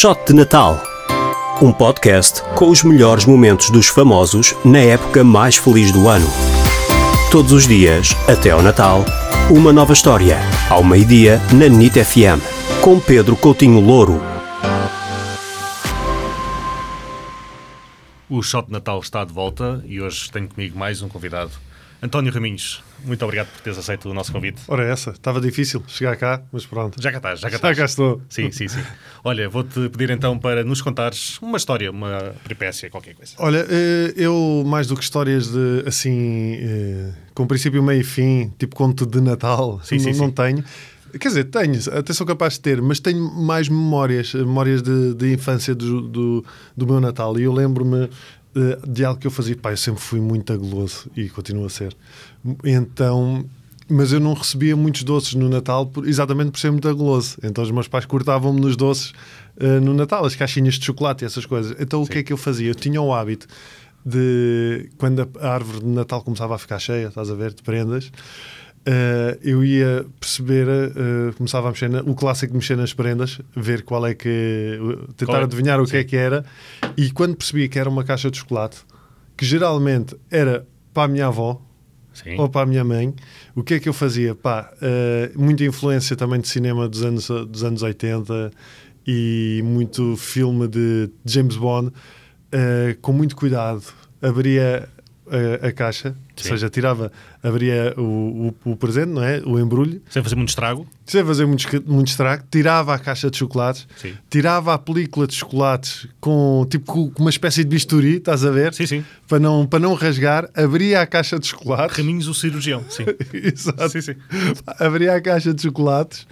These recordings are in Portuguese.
Shot de Natal. Um podcast com os melhores momentos dos famosos na época mais feliz do ano. Todos os dias, até ao Natal, uma nova história. Ao meio-dia, na NIT FM. Com Pedro Coutinho Louro. O Shot de Natal está de volta e hoje tenho comigo mais um convidado. António Raminhos, muito obrigado por teres aceito o nosso convite. Ora, essa, estava difícil chegar cá, mas pronto. Já cá estás, já cá Já estás. cá estou. Sim, sim, sim. Olha, vou-te pedir então para nos contares uma história, uma peripécia, qualquer coisa. Olha, eh, eu mais do que histórias de assim, eh, com princípio, meio e fim, tipo conto de Natal, Sim, não, sim, não sim. tenho. Quer dizer, tenho, até sou capaz de ter, mas tenho mais memórias, memórias de, de infância do, do, do meu Natal. E eu lembro-me de algo que eu fazia. Pá, eu sempre fui muito aguloso e continuo a ser. Então, mas eu não recebia muitos doces no Natal por- exatamente por ser muito aguloso. Então os meus pais cortavam-me nos doces eh, no Natal, as caixinhas de chocolate e essas coisas. Então o que é que eu fazia? Eu tinha o hábito de, quando a a árvore de Natal começava a ficar cheia, estás a ver, de prendas, eh, eu ia perceber, eh, começava a mexer, na, o clássico de mexer nas prendas, ver qual é que, tentar é? adivinhar o que Sim. é que era, e quando percebia que era uma caixa de chocolate, que geralmente era para a minha avó, Sim. ou para a minha mãe, o que é que eu fazia? Pá, eh, muita influência também de cinema dos anos, dos anos 80 e muito filme de James Bond, com muito cuidado, abria a, a caixa, ou Sim. seja, tirava, abria o, o, o presente, não é? O embrulho, Sem fazer muito estrago. sem fazer muito, muito estrago, tirava a caixa de chocolates, Sim. tirava a película de chocolates com tipo com uma espécie de bisturi, estás a ver? Sim, sim. Para não, para não rasgar, abria a caixa de chocolates. Raminhos o cirurgião. Sim. Exato. sim, sim. Abria a caixa de chocolates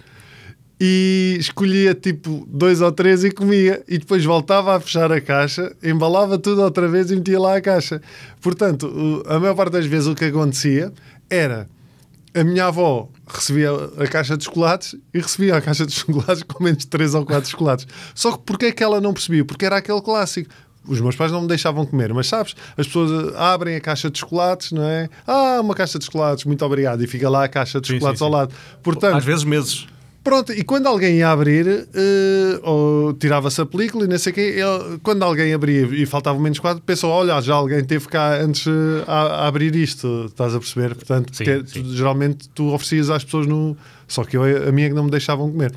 e escolhia tipo dois ou três e comia. E depois voltava a fechar a caixa, embalava tudo outra vez e metia lá a caixa. Portanto, a maior parte das vezes o que acontecia era a minha avó recebia a caixa de chocolates e recebia a caixa de chocolates com menos de 3 ou 4 chocolates. Só que porquê é que ela não percebia? Porque era aquele clássico. Os meus pais não me deixavam comer, mas sabes, as pessoas ah, abrem a caixa de chocolates, não é? Ah, uma caixa de chocolates, muito obrigado. E fica lá a caixa de Sim, chocolates sim, ao sim. lado. Portanto, Às vezes meses. Pronto, e quando alguém ia abrir, ou tirava-se a película e não sei o quê, ele- quando alguém abria e faltavam menos quatro, pensou, olha, já alguém teve cá antes eh, a, a abrir isto, estás a perceber? Portanto, Sim, que é- sim. geralmente tu oferecias às pessoas no... Só que eu, a minha é que não me deixavam comer.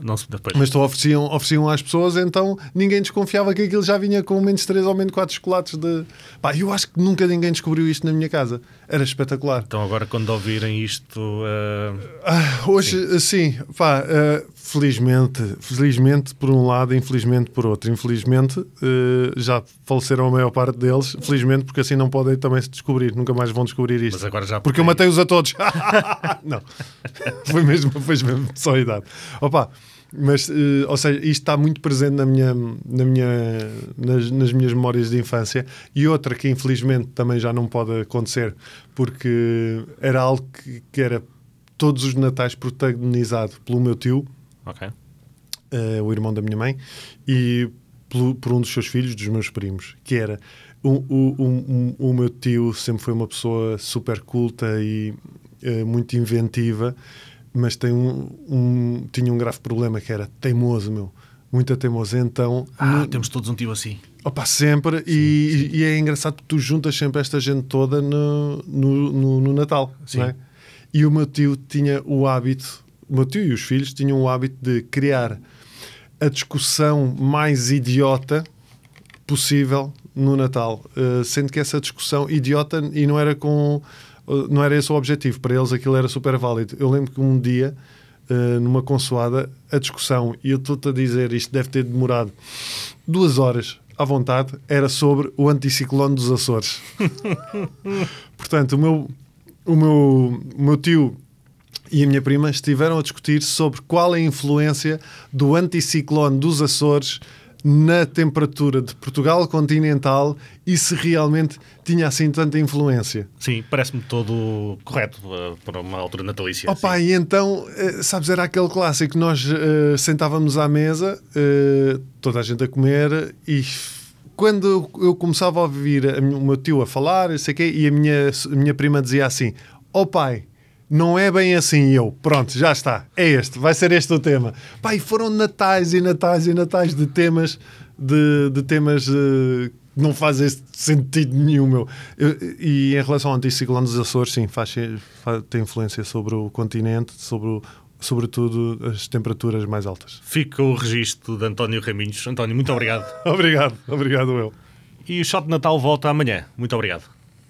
Não se depois. Mas tu ofereciam, ofereciam às pessoas, então ninguém desconfiava que aquilo já vinha com menos 3 ou menos 4 chocolates de... Pá, eu acho que nunca ninguém descobriu isto na minha casa. Era espetacular. Então agora quando ouvirem isto... ah, Ah, hoje, sim, pá, ah, felizmente, felizmente por um lado, infelizmente por outro. Infelizmente, eh, já faleceram a maior parte deles, felizmente, porque assim não podem também se descobrir, nunca mais vão descobrir isto. Mas agora já Porque eu matei-os a todos. não, foi mesmo, foi mesmo só a idade. Opa, mas, eh, ou seja, isto está muito presente na minha, na minha, nas, nas minhas memórias de infância. E outra que infelizmente também já não pode acontecer, porque era algo que, que era todos os natais protagonizado pelo meu tio, Ok. eh, o irmão da minha mãe, e pelo- por um dos seus filhos, dos meus primos, que era o, o, o, o- meu tio sempre foi uma pessoa super culta e eh, muito inventiva, mas tem um, um- tinha um grave problema que era teimoso, meu. Muita teimosa, então Ah, no- temos todos um tio assim. Opa, sempre, e, e é engraçado porque tu juntas sempre esta gente toda no, no, no- no Natal, Sim. é? E o meu tio tinha o hábito, o meu tio e os filhos tinham o hábito de criar a discussão mais idiota possível no Natal, Eh, sendo que essa discussão idiota e não era com não era esse o objetivo, para eles aquilo era super válido. Eu lembro que um dia eh, numa consoada a discussão, e eu estou-te a dizer, isto deve ter demorado duas horas à vontade, era sobre o anticiclone dos Açores. Portanto, o meu, o, meu, o meu tio e a minha prima estiveram a discutir sobre qual é a influência do anticiclone dos Açores na temperatura de Portugal continental e se realmente tinha assim tanta influência. Sim, parece-me todo correto ah, para uma altura natalícia. Opa, sim. e então, eh, sabes, era aquele clássico, nós eh, sentávamos à mesa, toda a gente a comer, e quando eu, começava a ouvir a o meu tio a falar, sei quê, e a minha, a minha prima dizia assim, ó pai, não é bem assim. Eu, pronto, já está. É este, vai ser este o tema. E foram natais e natais e natais de temas, de, de temas eh, que não fazem sentido nenhum, meu. Eu- e em relação ao anticiclone dos Açores, sim, faz, faz- tem influência sobre o continente, sobre o- sobretudo as temperaturas mais altas. Fica o registro de António Raminhos. António, muito obrigado. Obrigado, obrigado eu. E o Shot de Natal volta amanhã. Muito obrigado.